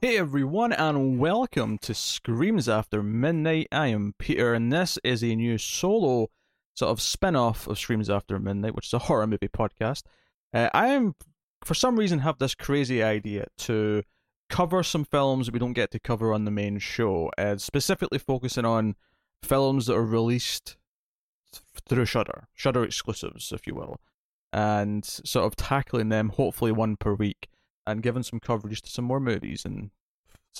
Hey everyone, and welcome to Screams After Midnight. I am Peter, and this is a new solo sort of spin off of Screams After Midnight, which is a horror movie podcast. Uh, I am, for some reason, have this crazy idea to cover some films we don't get to cover on the main show, uh, specifically focusing on films that are released through Shudder, Shudder exclusives, if you will, and sort of tackling them, hopefully one per week and given some coverage to some more movies and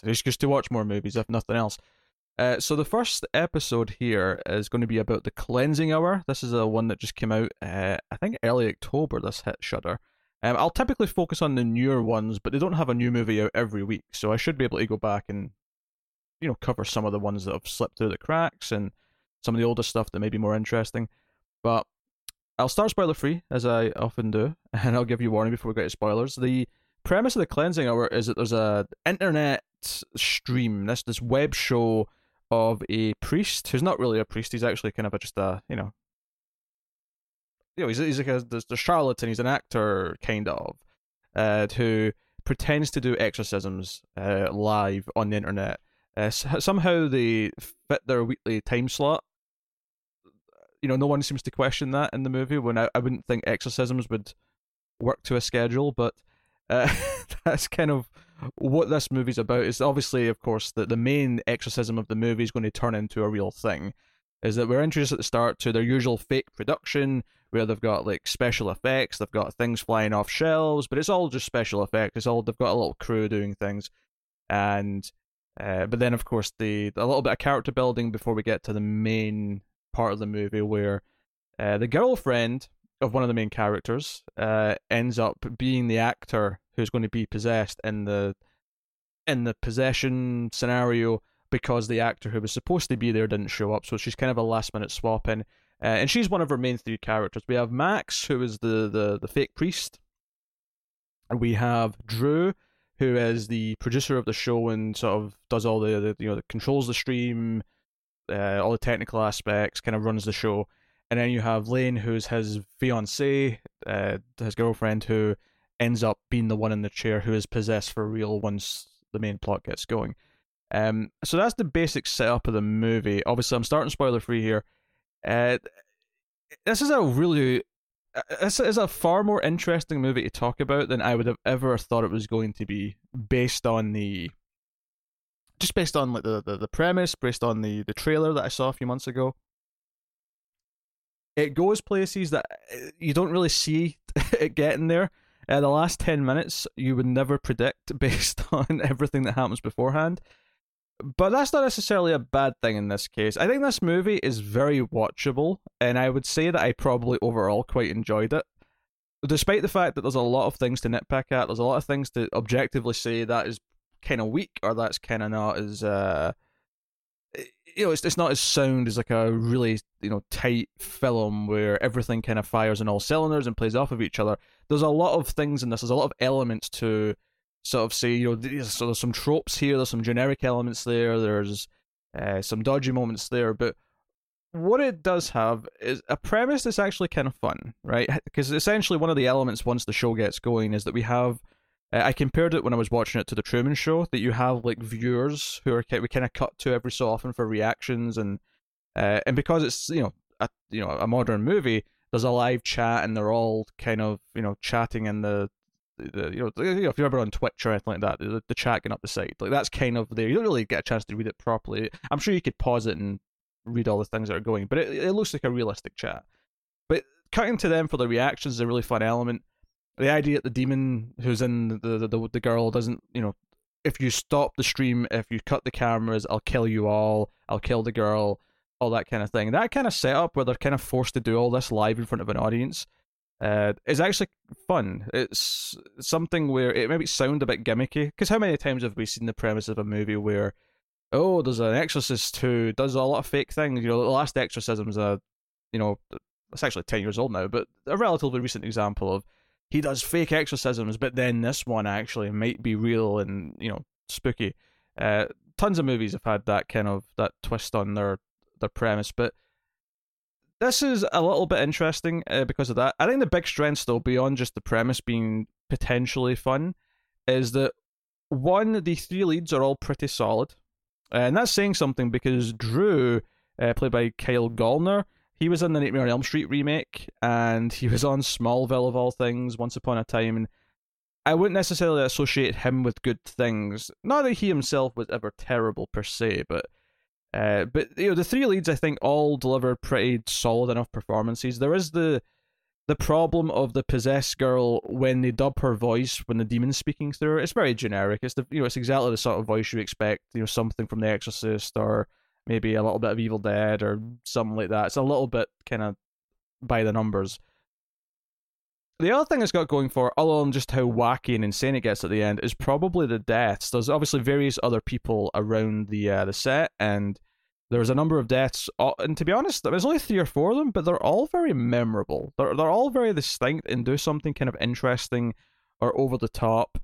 just to watch more movies if nothing else. Uh, so the first episode here is going to be about the cleansing hour. This is a one that just came out, uh, I think early October. This hit Shudder. Um, I'll typically focus on the newer ones, but they don't have a new movie out every week, so I should be able to go back and you know cover some of the ones that have slipped through the cracks and some of the older stuff that may be more interesting. But I'll start spoiler free as I often do, and I'll give you warning before we get to spoilers. The premise of the cleansing hour is that there's a internet stream, this this web show of a priest who's not really a priest. He's actually kind of a, just a you know, you know, he's he's like a the charlatan. He's an actor, kind of, uh, who pretends to do exorcisms uh, live on the internet. Uh, somehow they fit their weekly time slot. You know, no one seems to question that in the movie. When I, I wouldn't think exorcisms would work to a schedule, but uh, that's kind of what this movie's about. Is obviously, of course, that the main exorcism of the movie is going to turn into a real thing. Is that we're introduced at the start to their usual fake production where they've got like special effects, they've got things flying off shelves, but it's all just special effects. It's all they've got a little crew doing things, and uh, but then of course the a little bit of character building before we get to the main part of the movie where uh, the girlfriend of one of the main characters uh, ends up being the actor who's going to be possessed in the in the possession scenario because the actor who was supposed to be there didn't show up. So she's kind of a last minute swap in. Uh, and she's one of our main three characters. We have Max, who is the, the, the fake priest. We have Drew, who is the producer of the show and sort of does all the, the you know, controls the stream, uh, all the technical aspects, kind of runs the show and then you have Lane, who's his fiance, uh, his girlfriend, who ends up being the one in the chair who is possessed for real once the main plot gets going. Um, so that's the basic setup of the movie. Obviously, I'm starting spoiler free here. Uh, this is a really, uh, this is a far more interesting movie to talk about than I would have ever thought it was going to be, based on the, just based on like the, the, the premise, based on the the trailer that I saw a few months ago it goes places that uh, you don't really see it getting there. Uh, the last 10 minutes you would never predict based on everything that happens beforehand. But that's not necessarily a bad thing in this case. I think this movie is very watchable, and I would say that I probably overall quite enjoyed it. Despite the fact that there's a lot of things to nitpick at, there's a lot of things to objectively say that is kind of weak or that's kind of not as uh, you know, it's it's not as sound as like a really you know tight film where everything kind of fires on all cylinders and plays off of each other. There's a lot of things in this. There's a lot of elements to sort of say you know so there's some tropes here. There's some generic elements there. There's uh, some dodgy moments there, but what it does have is a premise that's actually kind of fun, right? Because essentially one of the elements once the show gets going is that we have uh, I compared it when I was watching it to the Truman Show that you have like viewers who are we kind of cut to every so often for reactions and uh, and because it's you know a you know a modern movie, there's a live chat and they're all kind of you know chatting in the the, you know, if you're ever on Twitch or anything like that, the, the chat getting up the side, like that's kind of there. You don't really get a chance to read it properly. I'm sure you could pause it and read all the things that are going, but it, it looks like a realistic chat. But cutting to them for the reactions is a really fun element the idea that the demon who's in the, the the, the girl doesn't you know if you stop the stream if you cut the cameras i'll kill you all i'll kill the girl all that kind of thing. That kind of setup where they're kind of forced to do all this live in front of an audience uh, is actually fun. It's something where it maybe sound a bit gimmicky because how many times have we seen the premise of a movie where oh there's an exorcist who does a lot of fake things? You know the last exorcism is a you know it's actually 10 years old now but a relatively recent example of he does fake exorcisms, but then this one actually might be real and you know spooky. Uh, tons of movies have had that kind of that twist on their their premise, but this is a little bit interesting uh, because of that. I think the big strength, though, beyond just the premise being potentially fun, is that one, the three leads are all pretty solid, and that's saying something because Drew, uh, played by Kyle Gallner, he was in the Nightmare on Elm Street remake, and he was on Smallville of all things, Once Upon a Time, and I wouldn't necessarily associate him with good things. Not that he himself was ever terrible per se, but uh, but you know the three leads I think all deliver pretty solid enough performances. There is the the problem of the possessed girl when they dub her voice when the demon's speaking through her. It's very generic. It's the you know it's exactly the sort of voice you expect. You know something from The Exorcist or maybe a little bit of Evil Dead or something like that. It's a little bit kind of by the numbers. The other thing it's got going for, other than just how wacky and insane it gets at the end, is probably the deaths. There's obviously various other people around the uh, the set, and there's a number of deaths. And to be honest, there's only three or four of them, but they're all very memorable. They're they're all very distinct and do something kind of interesting or over the top.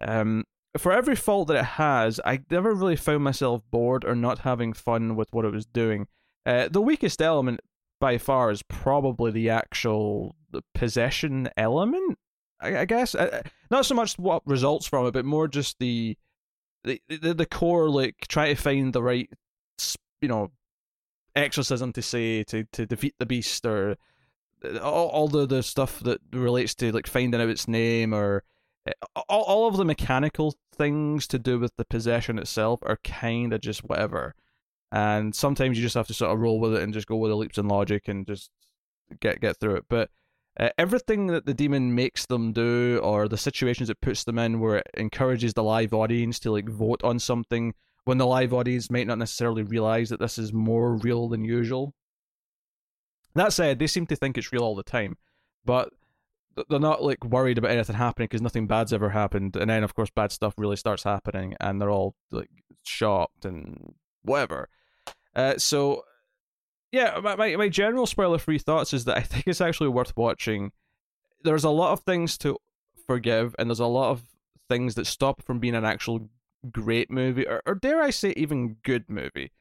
Um, for every fault that it has, I never really found myself bored or not having fun with what it was doing. Uh, the weakest element by far is probably the actual possession element. I, I guess uh, not so much what results from it, but more just the the the, the core like try to find the right you know exorcism to say to to defeat the beast or uh, all, all the the stuff that relates to like finding out its name or uh, all, all of the mechanical things to do with the possession itself are kind of just whatever and sometimes you just have to sort of roll with it and just go with the leaps in logic and just get get through it. But uh, everything that the demon makes them do, or the situations it puts them in, where it encourages the live audience to like vote on something when the live audience might not necessarily realize that this is more real than usual. That said, they seem to think it's real all the time, but they're not like worried about anything happening because nothing bad's ever happened. And then, of course, bad stuff really starts happening, and they're all like shocked and whatever. Uh, so, yeah, my, my, my general spoiler free thoughts is that I think it's actually worth watching. There's a lot of things to forgive, and there's a lot of things that stop from being an actual great movie, or, or dare I say, even good movie.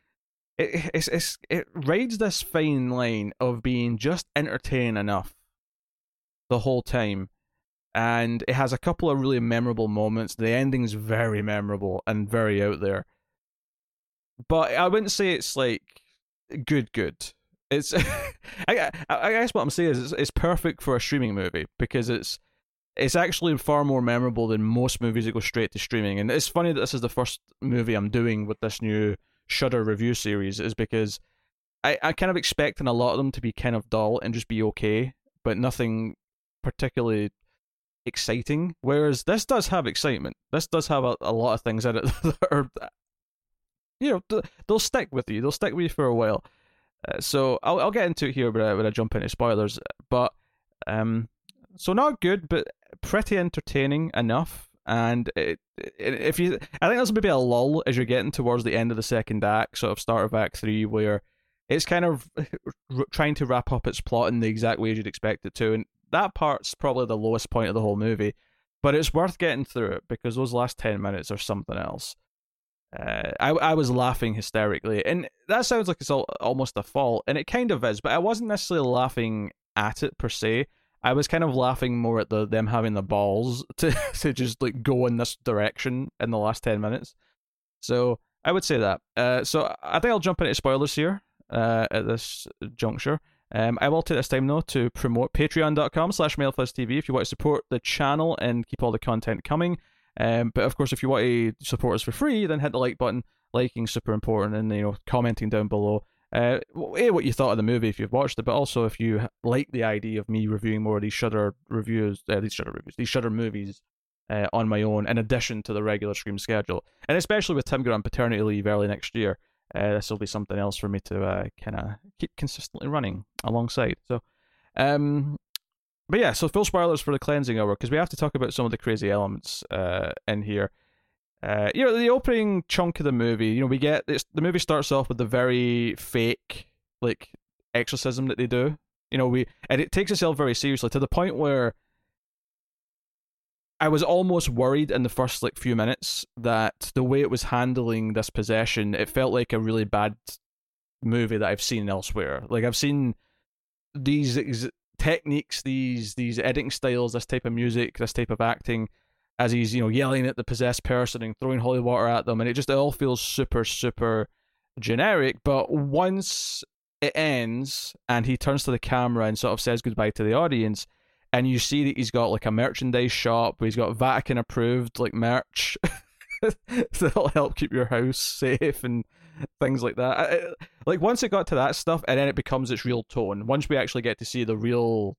It, it's, it's, it rides this fine line of being just entertaining enough the whole time and it has a couple of really memorable moments. The ending's very memorable and very out there but I wouldn't say it's like good, good. It's I, I guess what I'm saying is it's, it's perfect for a streaming movie because it's it's actually far more memorable than most movies that go straight to streaming. And it's funny that this is the first movie I'm doing with this new Shudder review series, is because I I kind of expecting a lot of them to be kind of dull and just be okay, but nothing particularly exciting. Whereas this does have excitement. This does have a, a lot of things in it that are you know they'll stick with you. They'll stick with you for a while. Uh, so I'll I'll get into it here when I, when I jump into spoilers. But um, so not good, but pretty entertaining enough. And it, it, if you, I think there's maybe a lull as you're getting towards the end of the second act, sort of start of Act Three, where it's kind of trying to wrap up its plot in the exact way you'd expect it to, and that part's probably the lowest point of the whole movie. But it's worth getting through it because those last ten minutes are something else. Uh, I I was laughing hysterically, and that sounds like it's all, almost a fault, and it kind of is. But I wasn't necessarily laughing at it per se. I was kind of laughing more at the them having the balls to to just like go in this direction in the last ten minutes. So I would say that. Uh, so I think I'll jump into spoilers here uh, at this juncture. Um, I will take this time though to promote patreon.com slash TV if you want to support the channel and keep all the content coming. Um, but of course, if you want to support us for free, then hit the like button. Liking super important, and you know commenting down below. Uh, a what you thought of the movie if you've watched it, but also if you like the idea of me reviewing more of these Shudder reviews, uh, these Shudder reviews, these Shudder movies uh, on my own, in addition to the regular stream schedule, and especially with Tim on paternity leave early next year, uh, this will be something else for me to uh, kind of keep consistently running alongside. So, um, but yeah, so full spoilers for the cleansing hour because we have to talk about some of the crazy elements uh, in here. Uh, you know, the opening chunk of the movie, you know, we get this, the movie starts off with the very fake like exorcism that they do. You know, we and it takes itself very seriously to the point where I was almost worried in the first like few minutes that the way it was handling this possession, it felt like a really bad movie that I've seen elsewhere. Like I've seen these ex- techniques, these these editing styles, this type of music, this type of acting as he's you know yelling at the possessed person and throwing holy water at them, and it just it all feels super super generic. But once it ends and he turns to the camera and sort of says goodbye to the audience, and you see that he's got like a merchandise shop, he's got Vatican approved like merch that'll help keep your house safe and things like that. I, like once it got to that stuff, and then it becomes its real tone. Once we actually get to see the real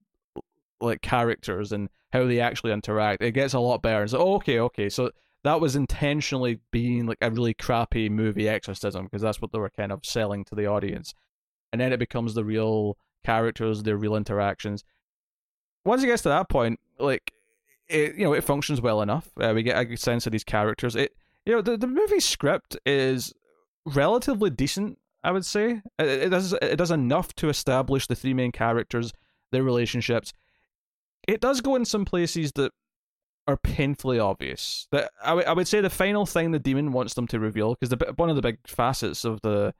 like characters and how they actually interact, it gets a lot better. It's like, oh, okay, okay, so that was intentionally being like a really crappy movie exorcism because that's what they were kind of selling to the audience, and then it becomes the real characters, their real interactions. Once it gets to that point, like it, you know, it functions well enough. Uh, we get a good sense of these characters. It, you know, the the movie script is relatively decent. I would say it, it does it does enough to establish the three main characters, their relationships. It does go in some places that are painfully obvious. That I, w- I would say the final thing the demon wants them to reveal, because the one of the big facets of the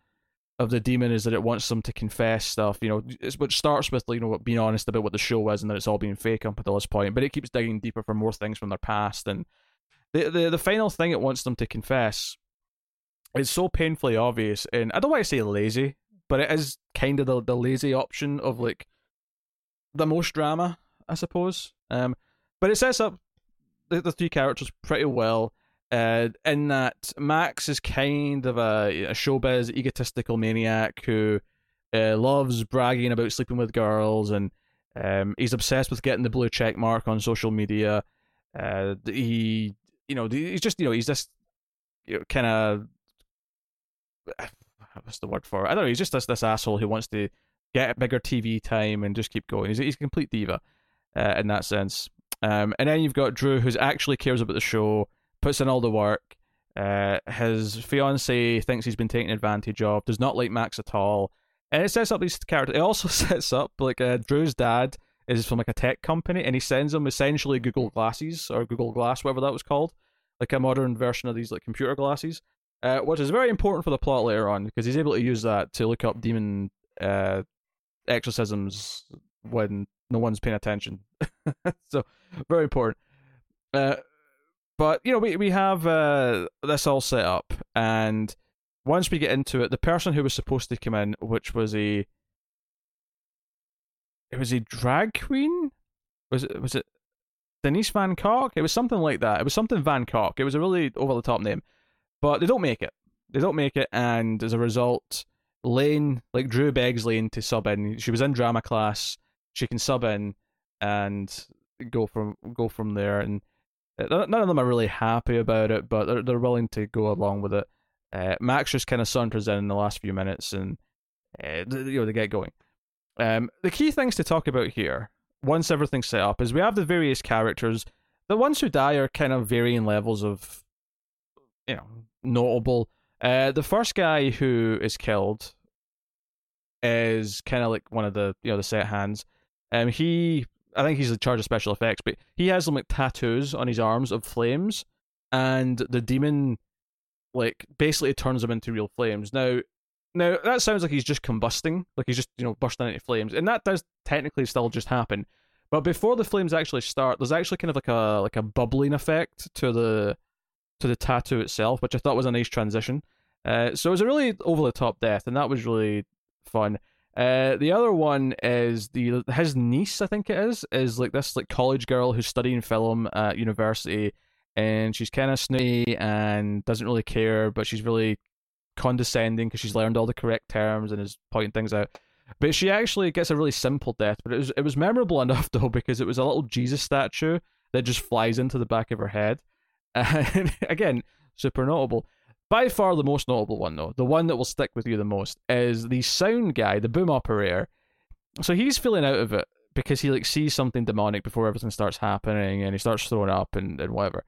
of the demon is that it wants them to confess stuff. You know, which starts with you know being honest about what the show is and that it's all being fake up until this point, but it keeps digging deeper for more things from their past. And the the the final thing it wants them to confess is so painfully obvious, and I don't want to say lazy, but it is kind of the, the lazy option of like the most drama, I suppose. Um, but it sets up the, the three characters pretty well. Uh, in that Max is kind of a, a showbiz egotistical maniac who uh, loves bragging about sleeping with girls, and um, he's obsessed with getting the blue check mark on social media. Uh, he, you know, he's just, you know, he's just you know, kind of what's the word for it? I don't know. He's just this this asshole who wants to get bigger TV time and just keep going. He's he's a complete diva uh, in that sense. Um, and then you've got Drew, who actually cares about the show, puts in all the work. Uh, his fiance thinks he's been taken advantage of, does not like Max at all, and it sets up these characters. It also sets up like uh, Drew's dad is from like a tech company, and he sends him essentially Google Glasses or Google Glass, whatever that was called, like a modern version of these like computer glasses uh, which is very important for the plot later on because he's able to use that to look up demon uh, exorcisms when no one's paying attention. so very important. Uh, but you know, we we have uh, this all set up, and once we get into it, the person who was supposed to come in, which was a it was a drag queen, was it was it Denise Van Cock? It was something like that. It was something Van Cock. It was a really over the top name but they don't make it. They don't make it, and as a result, Lane, like Drew begs Lane to sub in. She was in drama class. She can sub in and go from go from there. And none of them are really happy about it, but they're they're willing to go along with it. Uh, Max just kind of saunters in in the last few minutes, and uh, you know they get going. Um, the key things to talk about here, once everything's set up, is we have the various characters. The ones who die are kind of varying levels of you know notable. Uh, the first guy who is killed is kind of like one of the you know the set hands. Um, he I think he's in charge of special effects, but he has some like tattoos on his arms of flames, and the demon like basically turns him into real flames. Now, now that sounds like he's just combusting, like he's just you know bursting into flames, and that does technically still just happen. But before the flames actually start, there's actually kind of like a like a bubbling effect to the to the tattoo itself, which I thought was a nice transition. Uh, so it was a really over the top death, and that was really fun. Uh, the other one is the his niece, I think it is, is like this like college girl who's studying film at university, and she's kind of snooty and doesn't really care, but she's really condescending because she's learned all the correct terms and is pointing things out. But she actually gets a really simple death, but it was it was memorable enough though because it was a little Jesus statue that just flies into the back of her head. And again, super notable. By far the most notable one, though, the one that will stick with you the most, is the sound guy, the boom operator. So he's feeling out of it because he like sees something demonic before everything starts happening, and he starts throwing up and, and whatever.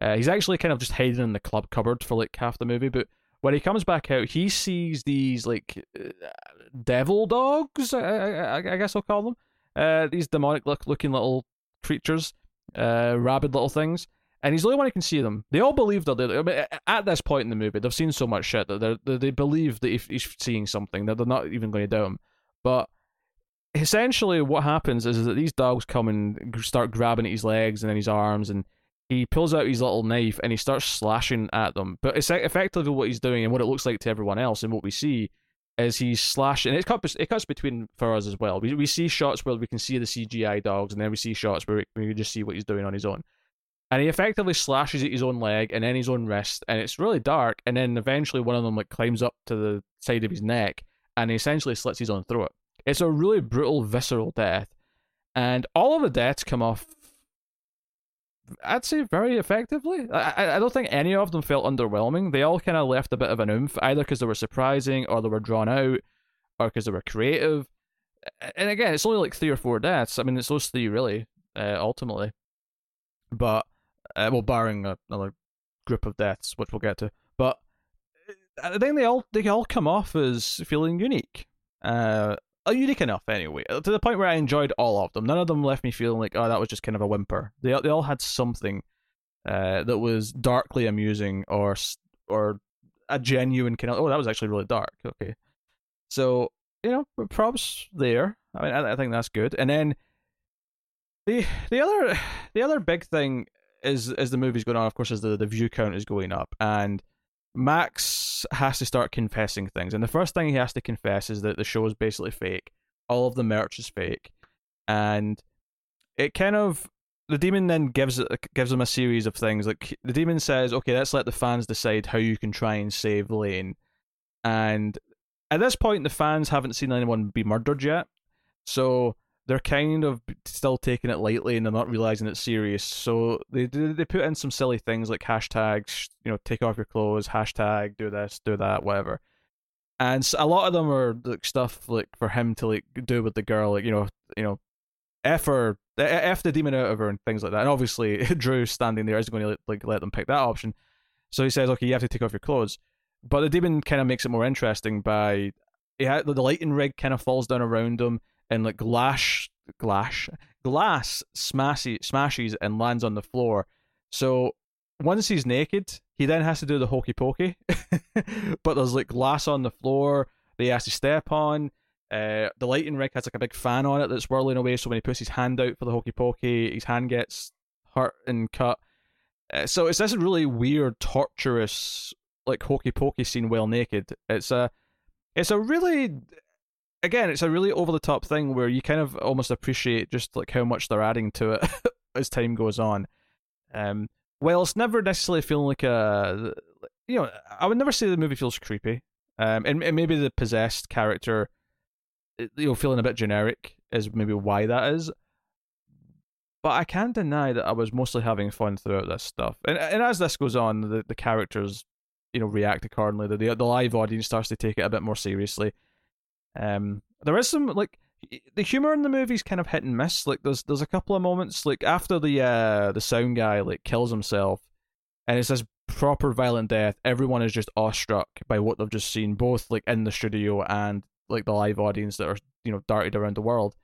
Uh, he's actually kind of just hiding in the club cupboard for like half the movie, but when he comes back out, he sees these like uh, devil dogs. I, I, I, guess I'll call them. Uh, these demonic look looking little creatures, uh, rabid little things and he's the only one who can see them. They all believe that I mean, at this point in the movie, they've seen so much shit that they they believe that if he's seeing something, that they're not even going to doubt him. But essentially, what happens is, is that these dogs come and start grabbing at his legs and then his arms, and he pulls out his little knife and he starts slashing at them. But it's effectively what he's doing and what it looks like to everyone else, and what we see is he's slashing. It cuts it cuts between for us as well. We we see shots where we can see the CGI dogs, and then we see shots where we, we just see what he's doing on his own. And he effectively slashes at his own leg and then his own wrist, and it's really dark. And then eventually one of them like climbs up to the side of his neck, and he essentially slits his own throat. It's a really brutal, visceral death, and all of the deaths come off I'd say very effectively. I, I don't think any of them felt underwhelming. They all kind of left a bit of an oomph, either because they were surprising or they were drawn out or because they were creative. And again, it's only like three or four deaths. I mean, it's those three really, uh, ultimately. But, uh, well, barring another group of deaths, which we'll get to. But uh, I think they all they all come off as feeling unique. Uh, uh, unique enough anyway, uh, to the point where I enjoyed all of them. None of them left me feeling like, oh, that was just kind of a whimper. They they all had something uh, that was darkly amusing or or a genuine kind of, oh, that was actually really dark. Okay, so you know, props there. I mean, I, I think that's good. And then the the other the other big thing is as the movie's going on, of course, as the the view count is going up and Max has to start confessing things, and the first thing he has to confess is that the show is basically fake. All of the merch is fake, and it kind of the demon then gives gives him a series of things. Like the demon says, "Okay, let's let the fans decide how you can try and save Lane." And at this point, the fans haven't seen anyone be murdered yet, so they're kind of still taking it lightly and they're not realizing it's serious. So they they put in some silly things like hashtags, you know, take off your clothes, hashtag do this, do that, whatever. And a lot of them are like stuff like for him to like do with the girl, like you know, you know, f her, f the demon out of her and things like that. And obviously, Drew standing there isn't going to like let them pick that option. So he says, okay, you have to take off your clothes. But the demon kind of makes it more interesting by yeah, the lighting rig kind of falls down around him and like glass glass glass smashes smashes and lands on the floor. So once he's naked, he then has to do the hokey pokey. but there's like glass on the floor that he has to step on. Uh, the lighting rig has like a big fan on it that's whirling away. So when he puts his hand out for the hokey pokey, his hand gets hurt and cut. Uh, so it's this really weird, torturous, like hokey pokey scene while naked. It's a, it's a really again, it's a really over the top thing where you kind of almost appreciate just like how much they're adding to it as time goes on. Um, it's never necessarily feeling like a, you know, I would never say the movie feels creepy. Um, and, and maybe the possessed character, you know, feeling a bit generic is maybe why that is. But I can't deny that I was mostly having fun throughout this stuff. And and as this goes on, the, the characters, you know, react accordingly. The the live audience starts to take it a bit more seriously. Um, there is some like the humor in the movie is kind of hit and miss. Like there's there's a couple of moments like after the uh the sound guy like kills himself, and it's this proper violent death. Everyone is just awestruck by what they've just seen, both like in the studio and like the live audience that are you know darted around the world.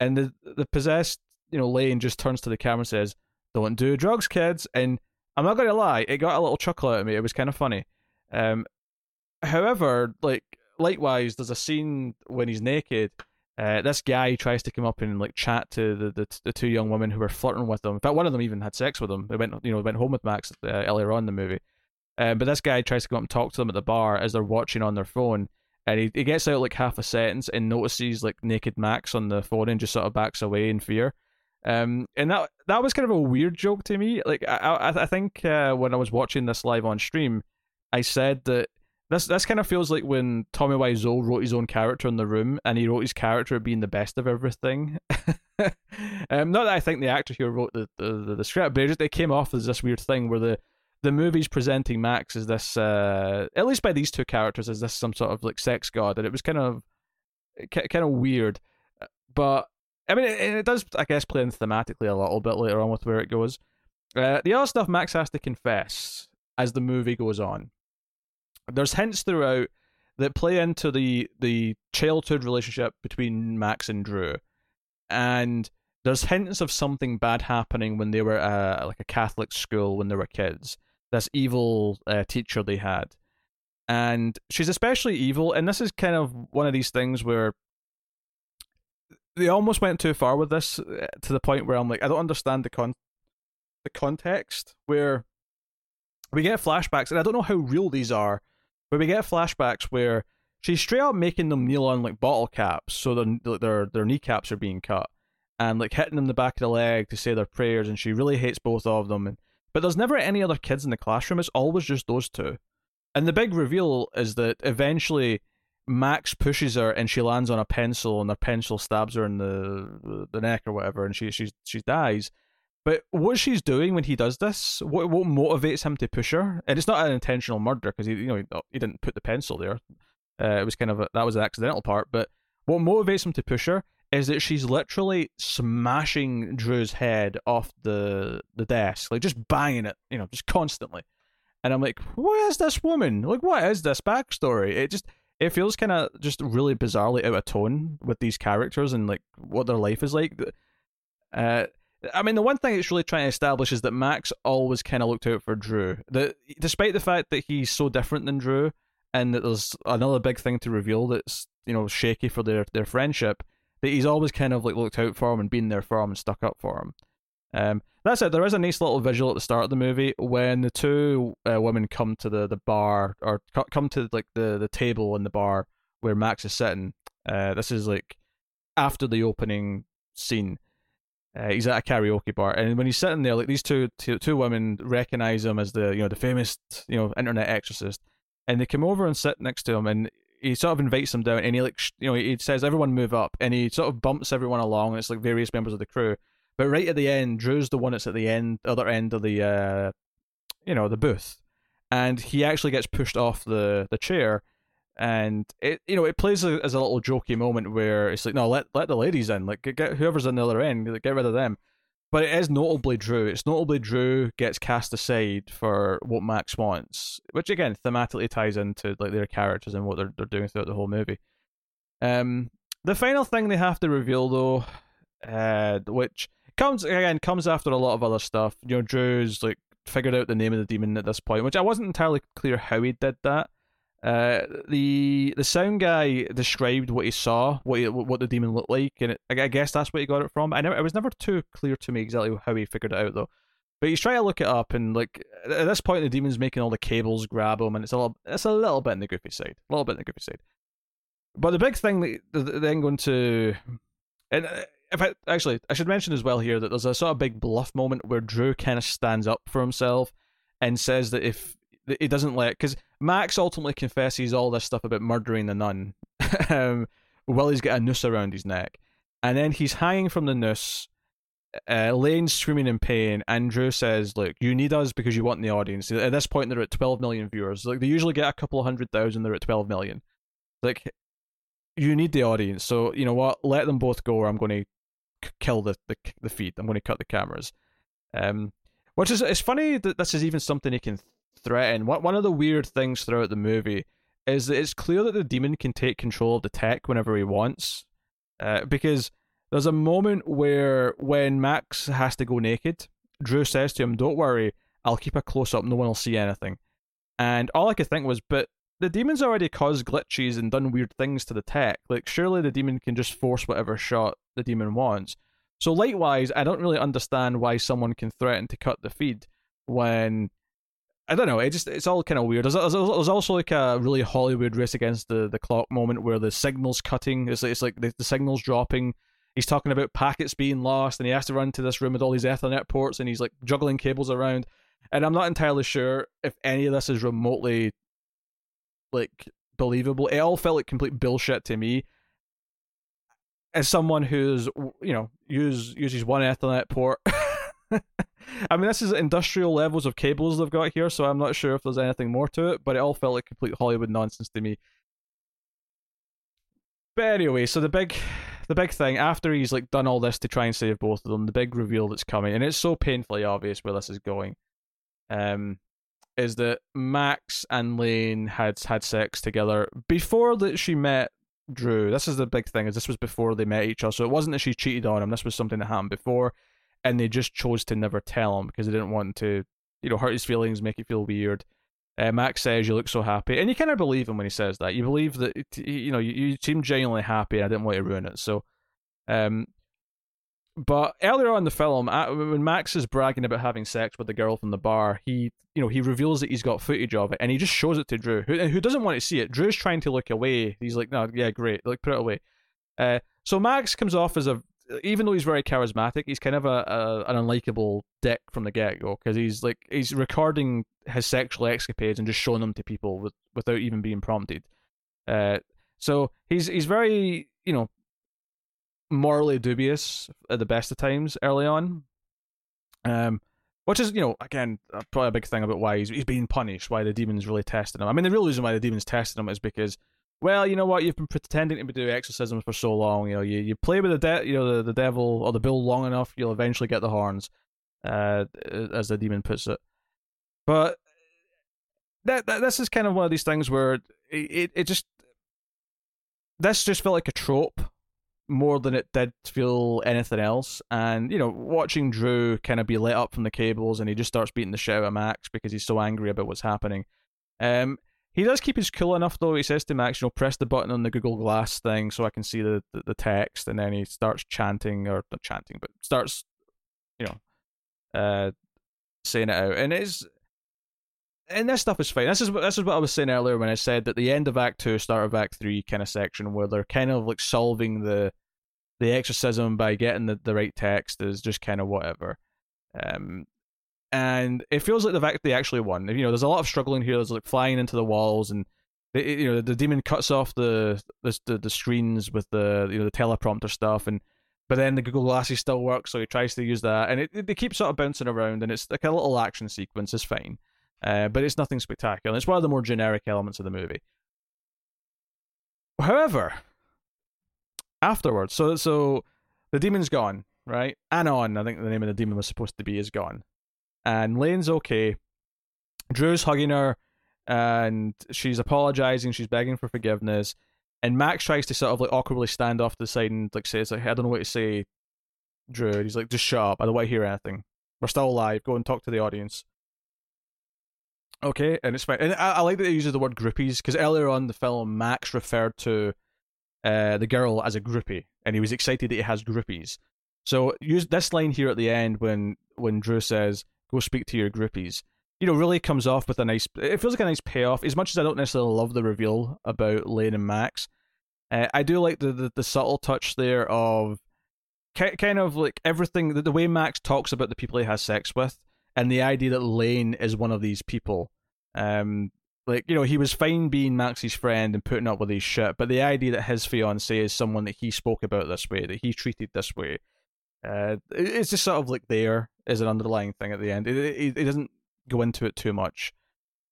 And the the possessed you know Lane just turns to the camera and says, "Don't do drugs, kids." And I'm not gonna lie, it got a little chuckle out of me. It was kind of funny. Um, however, like likewise, there's a scene when he's naked. Uh, this guy tries to come up and like chat to the, the the two young women who were flirting with him. In fact, one of them even had sex with him. They went, you know, went home with Max uh, earlier on in the movie. Um, but this guy tries to come up and talk to them at the bar as they're watching on their phone, and he, he gets out like half a sentence and notices like naked Max on the phone and just sort of backs away in fear. Um, and that that was kind of a weird joke to me. Like I I, I think uh, when I was watching this live on stream, I said that this this kind of feels like when Tommy Wiseau wrote his own character in the room, and he wrote his character being the best of everything. um, not that I think the actor here wrote the, the, the, script, but it, just, it came off as this weird thing where the the movie's presenting Max as this, uh, at least by these two characters, as this some sort of like sex god, and it was kind of kind of weird. But I mean, it, it does, I guess, play in thematically a little bit later on with where it goes. Uh, the other stuff Max has to confess as the movie goes on there's hints throughout that play into the the childhood relationship between Max and Drew, and there's hints of something bad happening when they were uh, like a Catholic school when they were kids. This evil uh, teacher they had, and she's especially evil. And this is kind of one of these things where they almost went too far with this uh, to the point where I'm like, I don't understand the con the context where we get flashbacks, and I don't know how real these are, but we get flashbacks where she's straight up making them kneel on like bottle caps, so their their their kneecaps are being cut, and like hitting them in the back of the leg to say their prayers, and she really hates both of them. And but there's never any other kids in the classroom; it's always just those two. And the big reveal is that eventually Max pushes her and she lands on a pencil, and the pencil stabs her in the the neck or whatever, and she she she dies. But what she's doing when he does this, what what motivates him to push her, and it's not an intentional murder because he you know he, he, didn't put the pencil there. Uh, it was kind of a, that was an accidental part. But what motivates him to push her is that she's literally smashing Drew's head off the the desk, like just banging it, you know, just constantly. And I'm like, what is this woman? Like, what is this backstory? It just it feels kind of just really bizarrely out of tone with these characters and like what their life is like. Uh, I mean, the one thing it's really trying to establish is that Max always kind of looked out for Drew. That despite the fact that he's so different than Drew, and that there's another big thing to reveal that's you know shaky for their their friendship, that he's always kind of like looked out for him and been there for him and stuck up for him. Um, that's it. There is a nice little visual at the start of the movie when the two uh, women come to the, the bar or come to like the, the table in the bar where Max is sitting. Uh, this is like after the opening scene. Uh, he's at a karaoke bar, and when he's sitting there, like these two, two two women recognize him as the you know the famous you know internet exorcist, and they come over and sit next to him, and he sort of invites them down, and he like you know he says everyone move up, and he sort of bumps everyone along, and it's like various members of the crew, but right at the end, Drew's the one that's at the end, other end of the, uh, you know, the booth, and he actually gets pushed off the the chair, and it, you know, it plays as a little jokey moment where it's like, no, let let the ladies in, like get, whoever's on the other end, get rid of them. But it is notably Drew. It's notably Drew gets cast aside for what Max wants, which again thematically ties into like their characters and what they're they're doing throughout the whole movie. Um, the final thing they have to reveal though, uh, which comes again comes after a lot of other stuff. You know, Drew's like figured out the name of the demon at this point, which I wasn't entirely clear how he did that. Uh, the the sound guy described what he saw, what he, what the demon looked like, and it, I guess that's what he got it from. I never, it was never too clear to me exactly how he figured it out though. But he's trying to look it up, and like at this point, the demon's making all the cables grab him, and it's a little, it's a little bit in the goofy side, a little bit in the goofy side. But the big thing that they're then going to, and uh, if I actually I should mention as well here that there's a sort of big bluff moment where Drew kind of stands up for himself and says that if he doesn't let because Max ultimately confesses all this stuff about murdering the nun um, while he's got a noose around his neck, and then he's hanging from the noose. Uh, screaming in pain. and Drew says, "Look, you need us because you want the audience." At this point, they're at 12 million viewers. Like they usually get a couple of hundred thousand. They're at 12 million. Like you need the audience. So you know what? Let them both go, or I'm going to kill the, the the feed. I'm going to cut the cameras. Um, which is it's funny that this is even something he can threaten. What one of the weird things throughout the movie is that it's clear that the demon can take control of the tech whenever he wants, uh, because there's a moment where when Max has to go naked, Drew says to him, "Don't worry, I'll keep a close up. No one will see anything." And all I could think was, but the demon's already caused glitches and done weird things to the tech. Like, surely the demon can just force whatever shot the demon wants. So, likewise, I don't really understand why someone can threaten to cut the feed when I don't know. It just it's all kind of weird. There's, there's, there's, also like a really Hollywood race against the, the clock moment where the signal's cutting. It's like, it's like the, the signal's dropping. He's talking about packets being lost, and he has to run to this room with all these Ethernet ports, and he's like juggling cables around. And I'm not entirely sure if any of this is remotely like believable. It all felt like complete bullshit to me. As someone who's you know use uses one Ethernet port. I mean, this is industrial levels of cables they've got here, so I'm not sure if there's anything more to it, but it all felt like complete Hollywood nonsense to me. But anyway, so the big the big thing after he's like done all this to try and save both of them, the big reveal that's coming, and it's so painfully obvious where this is going. Um, is that Max and Lane had had sex together before that she met Drew. This is the big thing, is this was before they met each other. So it wasn't that she cheated on him. This was something that happened before, and they just chose to never tell him because they didn't want to, you know, hurt his feelings, make it feel weird. Uh, Max says you look so happy, and you kind of believe him when he says that. You believe that you know you, you seem genuinely happy. And I didn't want to ruin it. So, um, but earlier on in the film, when Max is bragging about having sex with the girl from the bar, he, you know, he reveals that he's got footage of it, and he just shows it to Drew, who, who doesn't want to see it. Drew's trying to look away. He's like, "No, yeah, great, like put it away." Uh, so Max comes off as a, even though he's very charismatic, he's kind of a, a an unlikable dick from the get go because he's like he's recording his sexual escapades and just showing them to people with, without even being prompted. Uh, so he's he's very you know morally dubious at the best of times early on. Um, which is, you know, again, uh, probably a big thing about why he's, he's being punished, why the demons really tested him. I mean, the real reason why the demons tested him is because, well, you know what, you've been pretending to do exorcisms for so long. You know, you, you play with the de- you know the, the devil or the bull long enough, you'll eventually get the horns, uh, as the demon puts it. But that, that this is kind of one of these things where it, it, it just this just felt like a trope more than it did feel anything else. And, you know, watching Drew kind of be let up from the cables and he just starts beating the shit out of Max because he's so angry about what's happening. Um, he does keep his cool enough though. He says to Max, you know, press the button on the Google Glass thing so I can see the, the, the text. And then he starts chanting, or not chanting, but starts, you know, uh, saying it out. And it's and this stuff is fine. This is what this is what I was saying earlier when I said that the end of Act Two, start of Act Three kind of section where they're kind of like solving the the exorcism by getting the, the right text is just kind of whatever. Um, and it feels like they've they actually won. You know, there's a lot of struggling here. There's like flying into the walls, and the, you know the demon cuts off the, the the screens with the you know the teleprompter stuff, and but then the Google Glasses still works, so he tries to use that, and it, it they keep sort of bouncing around, and it's like a little action sequence. is fine. Uh, but it's nothing spectacular. It's one of the more generic elements of the movie. However, afterwards, so so the demon's gone, right? Anon, I think the name of the demon was supposed to be, is gone, and Lane's okay. Drew's hugging her, and she's apologizing. She's begging for forgiveness, and Max tries to sort of like awkwardly stand off to the side and like says like, "I don't know what to say." Drew, and he's like, "Just shut up. I don't want to hear anything. We're still alive. Go and talk to the audience." Okay, and it's fine. And I, I like that he uses the word groupies because earlier on the film, Max referred to uh, the girl as a groupie, and he was excited that he has groupies. So use this line here at the end when when Drew says, "Go speak to your groupies." You know, really comes off with a nice. It feels like a nice payoff. As much as I don't necessarily love the reveal about Lane and Max, uh, I do like the, the the subtle touch there of kind of like everything. The, the way Max talks about the people he has sex with and the idea that Lane is one of these people. Um, like you know, he was fine being Max's friend and putting up with his shit, but the idea that his fiance is someone that he spoke about this way, that he treated this way, uh, it's just sort of like there is an underlying thing at the end. It, it, it doesn't go into it too much,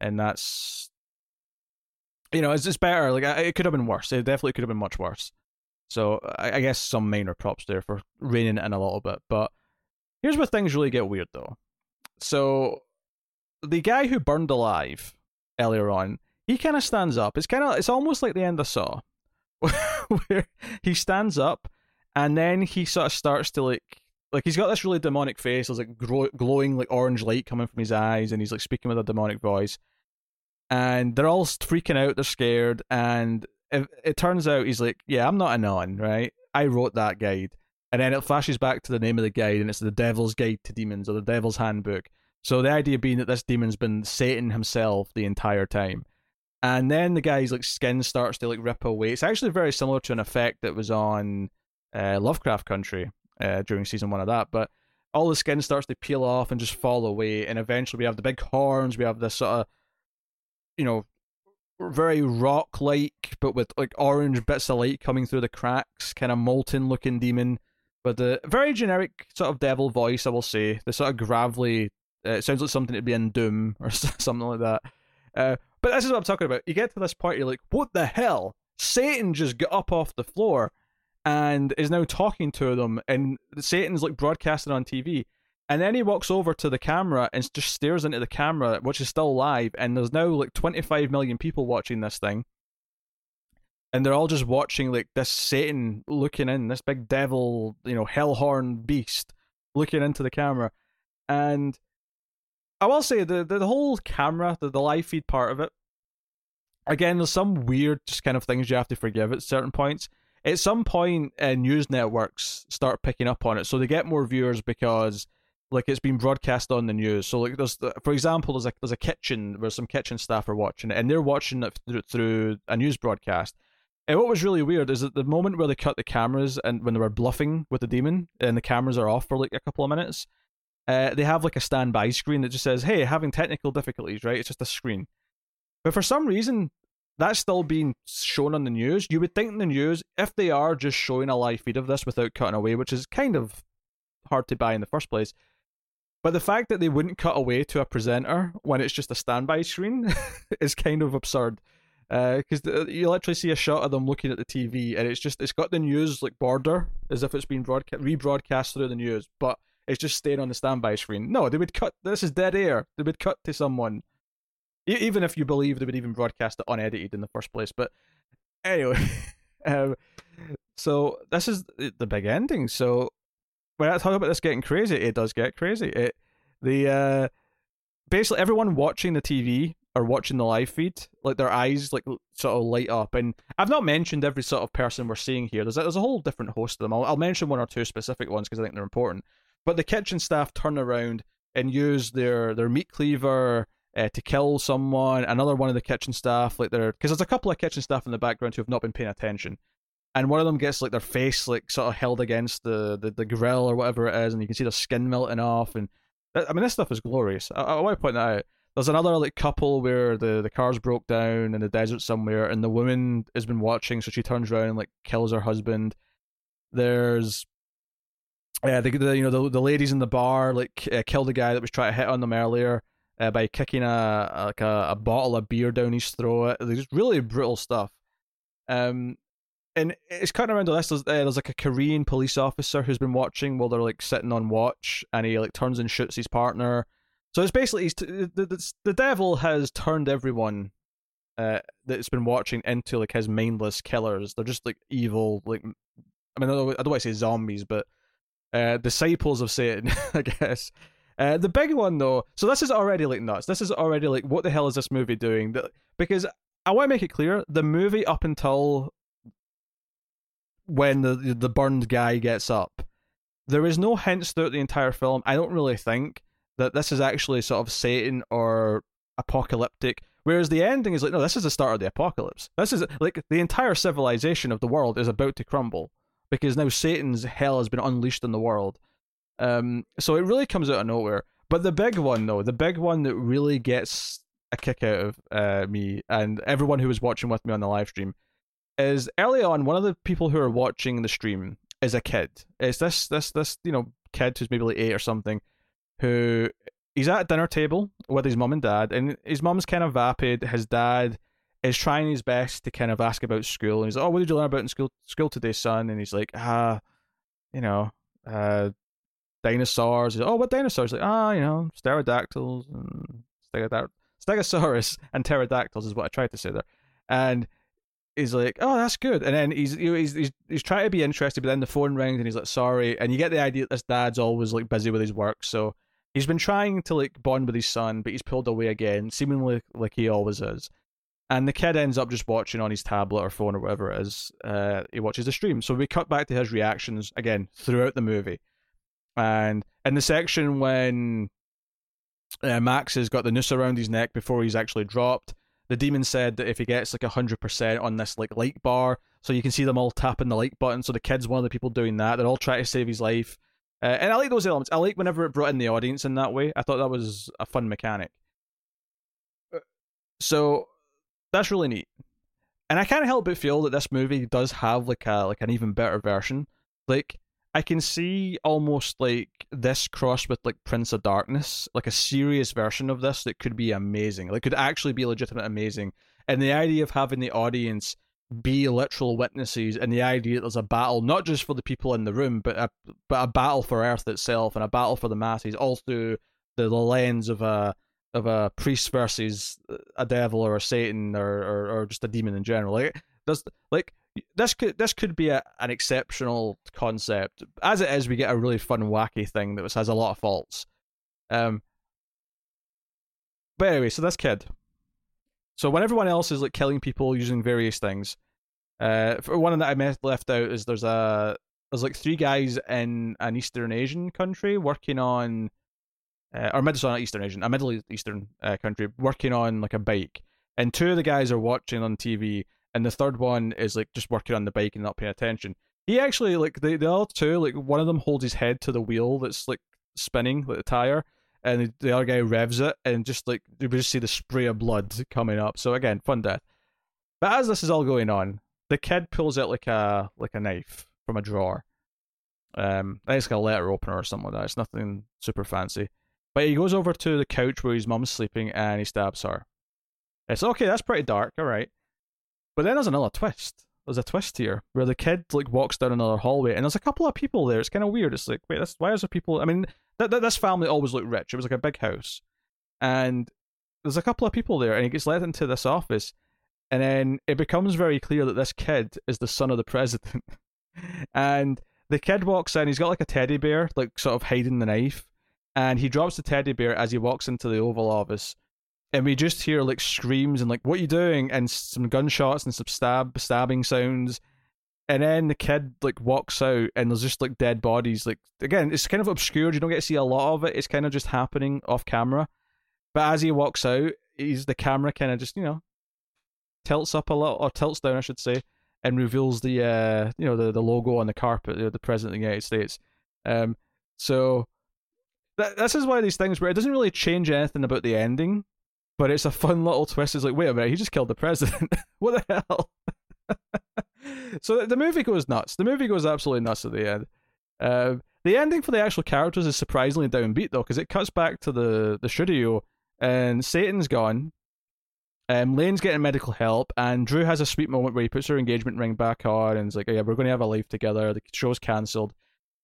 and that's you know, it's just better. Like it could have been worse. It definitely could have been much worse. So I, I guess some minor props there for reining in a little bit. But here's where things really get weird, though. So the guy who burned alive earlier on, he kind of stands up. It's kind of it's almost like the end of Saw, where he stands up and then he sort of starts to like like he's got this really demonic face. There's like glowing like orange light coming from his eyes, and he's like speaking with a demonic voice. And they're all freaking out. They're scared, and it, it turns out he's like, "Yeah, I'm not a non, right? I wrote that guide." and then it flashes back to the name of the guide, and it's the Devil's Guide to Demons or the Devil's Handbook. So the idea being that this demon's been Satan himself the entire time, and then the guy's like skin starts to like rip away. It's actually very similar to an effect that was on uh, Lovecraft Country uh, during season one of that, but all the skin starts to peel off and just fall away, and eventually we have the big horns. We have this sort of, you know, very rock like, but with like orange bits of light coming through the cracks, kind of molten looking demon but the very generic sort of devil voice, I will say, the sort of gravelly, uh, it sounds like something to be in Doom or something like that. Uh, but this is what I'm talking about. You get to this point, you're like, what the hell? Satan just got up off the floor and is now talking to them, and Satan's like broadcasting on TV. And then he walks over to the camera and just stares into the camera, which is still live, and there's now like 25 million people watching this thing and they're all just watching like this Satan looking in, this big devil, you know, hellhorn beast looking into the camera. And I will say the the, the whole camera, the, the live feed part of it, again, there's some weird just kind of things you have to forgive at certain points. At some point, uh, news networks start picking up on it, so they get more viewers because like it's been broadcast on the news. So like there's the, for example, there's a there's a kitchen where some kitchen staff are watching it, and they're watching it through, through a news broadcast. And what was really weird is that the moment where they cut the cameras and when they were bluffing with the demon and the cameras are off for like a couple of minutes, uh, they have like a standby screen that just says, "Hey, having technical difficulties." Right? It's just a screen. But for some reason, that's still being shown on the news. You would think in the news, if they are just showing a live feed of this without cutting away, which is kind of hard to buy in the first place, but the fact that they wouldn't cut away to a presenter when it's just a standby screen is kind of absurd. Because uh, you literally see a shot of them looking at the TV, and it's just it's got the news like border as if it's been broadcast rebroadcast through the news, but it's just staying on the standby screen. No, they would cut. This is dead air. They would cut to someone, even if you believe they would even broadcast it unedited in the first place. But anyway, um, so this is the big ending. So when I talk about this getting crazy, it does get crazy. It the uh, basically everyone watching the TV or watching the live feed, like their eyes like sort of light up. And I've not mentioned every sort of person we're seeing here. There's a, there's a whole different host of them. I'll, I'll mention one or two specific ones because I think they're important. But the kitchen staff turn around and use their their meat cleaver uh, to kill someone. Another one of the kitchen staff, like they're because there's a couple of kitchen staff in the background who have not been paying attention and one of them gets like their face like sort of held against the, the, the grill or whatever it is, and you can see their skin melting off. And I mean, this stuff is glorious. I, I want to point that out. There's another like couple where the, the cars broke down in the desert somewhere, and the woman has been watching, so she turns around and like kills her husband. There's uh, the, the you know the the ladies in the bar like uh, killed the guy that was trying to hit on them earlier uh, by kicking a like a, a bottle of beer down his throat. There's really brutal stuff. Um, and it's kind of around the list. There's, uh, there's like a Korean police officer who's been watching while they're like sitting on watch, and he like turns and shoots his partner. So it's basically he's t- the, the the devil has turned everyone uh, that's been watching into like his mindless killers. They're just like evil. Like I mean, I don't, I don't want to say zombies, but uh, disciples of Satan, I guess. Uh, the big one though, so this is already like nuts. This is already like, what the hell is this movie doing? Because I want to make it clear, the movie up until when the the burned guy gets up. There is no hints throughout the entire film. I don't really think that this is actually sort of Satan or apocalyptic. Whereas the ending is like, no, this is the start of the apocalypse. This is like the entire civilization of the world is about to crumble because now Satan's hell has been unleashed in the world. Um, so it really comes out of nowhere. But the big one, though, the big one that really gets a kick out of uh, me and everyone who was watching with me on the live stream is early on one of the people who are watching the stream is a kid. It's this this this you know kid who's maybe like eight or something, who he's at a dinner table with his mum and dad, and his mum's kind of vapid. His dad is trying his best to kind of ask about school, and he's like, "Oh, what did you learn about in school school today, son?" And he's like, "Ah, you know, uh, dinosaurs." "Oh, what dinosaurs?" Like, "Ah, you know, pterodactyls and stegosaurus and pterodactyls is what I tried to say there." And he's like, "Oh, that's good," and then he's he's, he's he's trying to be interested, but then the phone rings and he's like, "Sorry," and you get the idea that this dad's always like busy with his work, so he's been trying to like bond with his son, but he's pulled away again, seemingly like he always is. And the kid ends up just watching on his tablet or phone or whatever it is. Uh, he watches the stream, so we cut back to his reactions again throughout the movie, and in the section when uh, Max has got the noose around his neck before he's actually dropped the demon said that if he gets like hundred percent on this like like bar, so you can see them all tapping the like button. So the kid's one of the people doing that. They're all trying to save his life, uh, and I like those elements. I like whenever it brought in the audience in that way. I thought that was a fun mechanic. Uh, so that's really neat, and I can't help but feel that this movie does have like a like an even better version. Like I can see almost like this cross with like Prince of Darkness, like a serious version of this that could be amazing. Like could actually be legitimate amazing. And the idea of having the audience be literal witnesses and the idea that there's a battle not just for the people in the room, but a but a battle for Earth itself and a battle for the masses, all through the, the lens of a of a priest versus a devil or a Satan or, or, or just a demon in general. Like does like this could this could be a, an exceptional concept. As it is, we get a really fun, wacky thing that has a lot of faults. Um, but anyway, so this kid. So when everyone else is like killing people using various things, Uh, one that I met, left out is there's a there's like three guys in an Eastern Asian country working on, uh, or Middle not Eastern Asian, a Middle Eastern uh, country working on like a bike, and two of the guys are watching on TV, and the third one is like just working on the bike and not paying attention. He actually like the the other two, like one of them holds his head to the wheel that's like spinning like the tire, and the other guy revs it, and just like you just see the spray of blood coming up. So again, fun death. But as this is all going on, the kid pulls out like a like a knife from a drawer. Um, I think it's like a letter opener or something like that. It's nothing super fancy. But he goes over to the couch where his mom's sleeping and he stabs her. It's okay, that's pretty dark, alright. But then there's another twist. There's a twist here where the kid like walks down another hallway and there's a couple of people there. It's kind of weird. It's like, wait, that's why is there people? I mean, th- th- this family always looked rich. It was like a big house, and there's a couple of people there, and he gets led into this office, and then it becomes very clear that this kid is the son of the president, and the kid walks in. He's got like a teddy bear, like sort of hiding the knife, and he drops the teddy bear as he walks into the Oval Office, and we just hear like screams and like "What are you doing?" and some gunshots and some stab stabbing sounds, and then the kid like walks out and there's just like dead bodies. Like again, it's kind of obscured. You don't get to see a lot of it. It's kind of just happening off camera. But as he walks out, he's the camera kind of just you know tilts up a little or tilts down, I should say, and reveals the uh you know the the logo on the carpet, you know, the president of the United States. Um, so that this is one of these things where it doesn't really change anything about the ending, but it's a fun little twist. It's like, wait a minute, he just killed the president. what the hell? so the movie goes nuts. The movie goes absolutely nuts at the end. Uh, the ending for the actual characters is surprisingly downbeat though, because it cuts back to the the studio and Satan's gone, um, Lane's getting medical help, and Drew has a sweet moment where he puts her engagement ring back on and is like, oh, "Yeah, we're going to have a life together." The show's cancelled,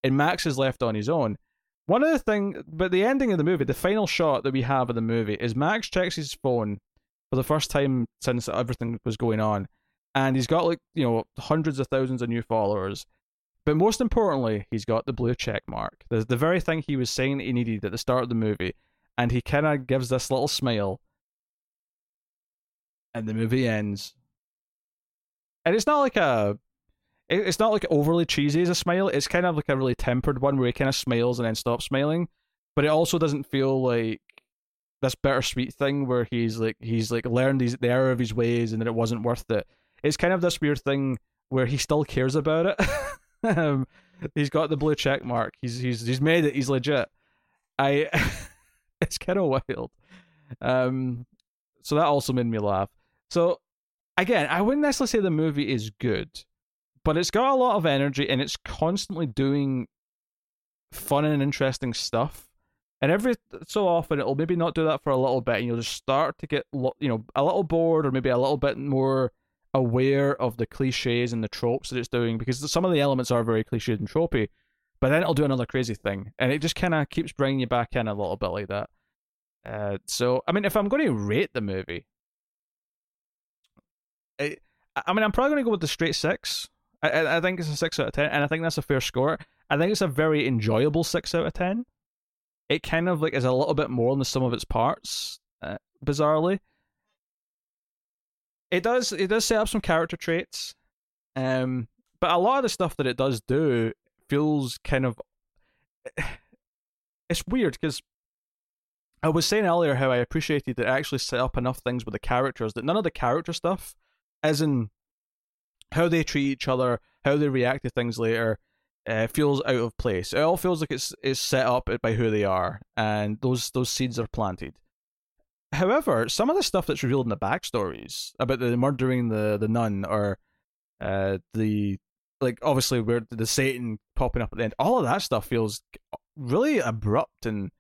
and Max is left on his own. One of the thing, but the ending of the movie, the final shot that we have of the movie is Max checks his phone for the first time since everything was going on, and he's got like you know hundreds of thousands of new followers. But most importantly, he's got the blue check mark. The the very thing he was saying he needed at the start of the movie, and he kind of gives this little smile and the movie ends. And it's not like a it's not like overly cheesy as a smile. It's kind of like a really tempered one where he kind of smiles and then stops smiling, but it also doesn't feel like this bittersweet thing where he's like he's like learned these, the error of his ways and that it wasn't worth it. It's kind of this weird thing where he still cares about it. um, he's got the blue check mark. He's he's he's made it. He's legit. I it's kind of wild. Um, so that also made me laugh. So again, I wouldn't necessarily say the movie is good, but it's got a lot of energy and it's constantly doing fun and interesting stuff. And every so often, it'll maybe not do that for a little bit, and you'll just start to get, you know, a little bored or maybe a little bit more aware of the cliches and the tropes that it's doing because some of the elements are very cliched and tropey. But then it'll do another crazy thing, and it just kind of keeps bringing you back in a little bit like that. Uh, so, I mean, if I'm going to rate the movie, I, I mean, I'm probably going to go with the straight six. I, I think it's a six out of ten, and I think that's a fair score. I think it's a very enjoyable six out of ten. It kind of like is a little bit more than the sum of its parts, uh, bizarrely. It does it does set up some character traits, um, but a lot of the stuff that it does do feels kind of it's weird because I was saying earlier how I appreciated that it actually set up enough things with the characters that none of the character stuff as in how they treat each other, how they react to things later, uh, feels out of place. It all feels like it's it's set up by who they are, and those those seeds are planted. However, some of the stuff that's revealed in the backstories about the murdering the the nun or uh, the like obviously where the Satan popping up at the end, all of that stuff feels really abrupt and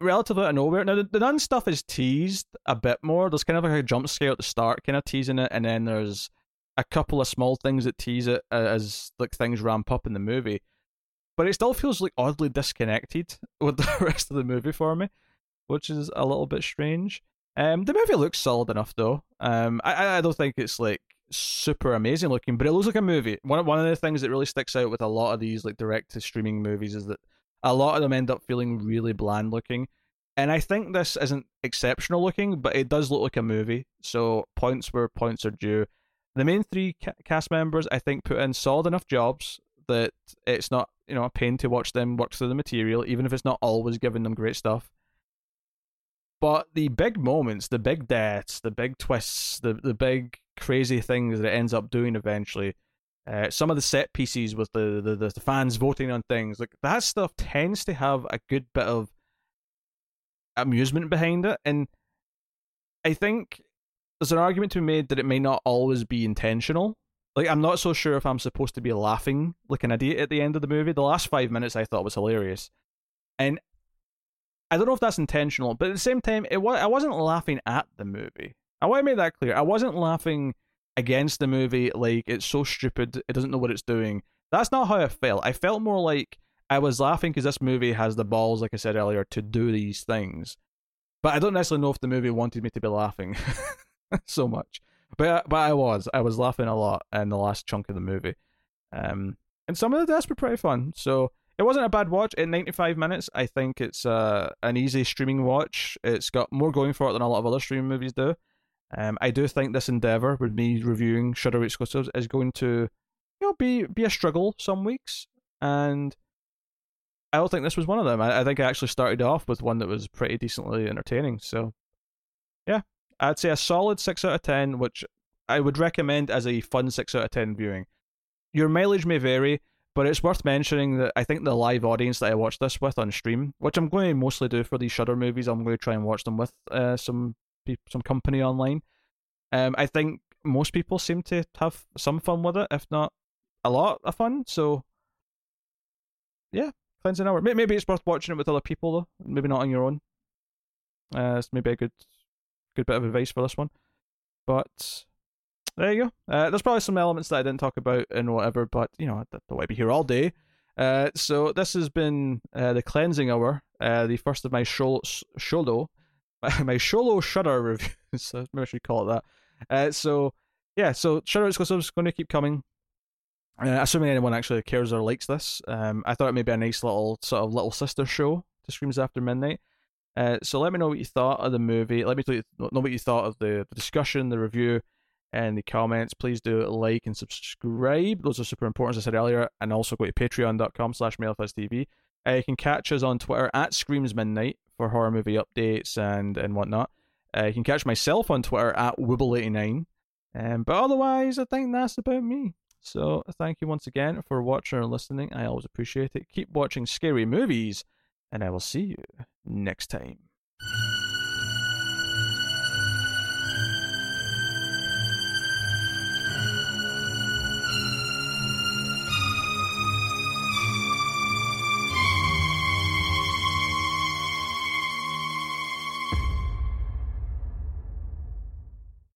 relatively out of nowhere. Now, the, the nun stuff is teased a bit more. There's kind of like a jump scare at the start, kind of teasing it, and then there's a couple of small things that tease it as like things ramp up in the movie. But it still feels like oddly disconnected with the rest of the movie for me, which is a little bit strange. Um, the movie looks solid enough though. Um, I I don't think it's like super amazing looking, but it looks like a movie. One one of the things that really sticks out with a lot of these like direct to streaming movies is that a lot of them end up feeling really bland looking. And I think this isn't exceptional looking, but it does look like a movie. So points where points are due. The main three ca- cast members, I think, put in solid enough jobs that it's not you know a pain to watch them work through the material, even if it's not always giving them great stuff. But the big moments, the big deaths, the big twists, the the big crazy things that it ends up doing eventually, uh, some of the set pieces with the, the the fans voting on things like that stuff tends to have a good bit of amusement behind it, and I think there's an argument to be made that it may not always be intentional. Like I'm not so sure if I'm supposed to be laughing like an idiot at the end of the movie. The last five minutes I thought was hilarious, and I don't know if that's intentional, but at the same time, it was I wasn't laughing at the movie. I want to make that clear. I wasn't laughing against the movie like it's so stupid it doesn't know what it's doing. That's not how I felt. I felt more like I was laughing because this movie has the balls, like I said earlier, to do these things. But I don't necessarily know if the movie wanted me to be laughing so much. But but I was. I was laughing a lot in the last chunk of the movie. Um, and some of the deaths were pretty fun. So it wasn't a bad watch at 95 minutes. I think it's uh, an easy streaming watch. It's got more going for it than a lot of other streaming movies do. Um, I do think this endeavor with me reviewing Shudder exclusives is going to, you know, be be a struggle some weeks, and I don't think this was one of them. I, I think I actually started off with one that was pretty decently entertaining. So, I'd say a solid six out of ten, which I would recommend as a fun six out of ten viewing. Your mileage may vary. But it's worth mentioning that I think the live audience that I watched this with on stream, which I'm going to mostly do for these Shudder movies, I'm going to try and watch them with uh, some some company online. Um, I think most people seem to have some fun with it, if not a lot of fun. So, yeah, cleansing hour. Maybe it's worth watching it with other people though. Maybe not on your own. Uh, it's maybe a good good bit of advice for this one. But there you go. Uh, there's probably some elements that I didn't talk about and whatever, but you know, I don't want to be here all day. Uh, so this has been uh, the cleansing hour, uh, the first of my sholo, sholo my Sholo Shudder reviews. maybe I should call it that. Uh, so yeah, so Shudder exclusives going to keep coming. Uh, assuming anyone actually cares or likes this, um, I thought it may be a nice little sort of little sister show to Screams After Midnight. Uh, so let me know what you thought of the movie. Let me know what you thought of the, the discussion, the review, and the comments. Please do like and subscribe. Those are super important, as I said earlier. And also go to patreon.com slash mailfuzztv. Uh, you can catch us on Twitter at Screams Midnight for horror movie updates and, and whatnot. Uh, you can catch myself on Twitter at Wibble89. Um, but otherwise, I think that's about me. So thank you once again for watching or listening. I always appreciate it. Keep watching scary movies, and I will see you next time.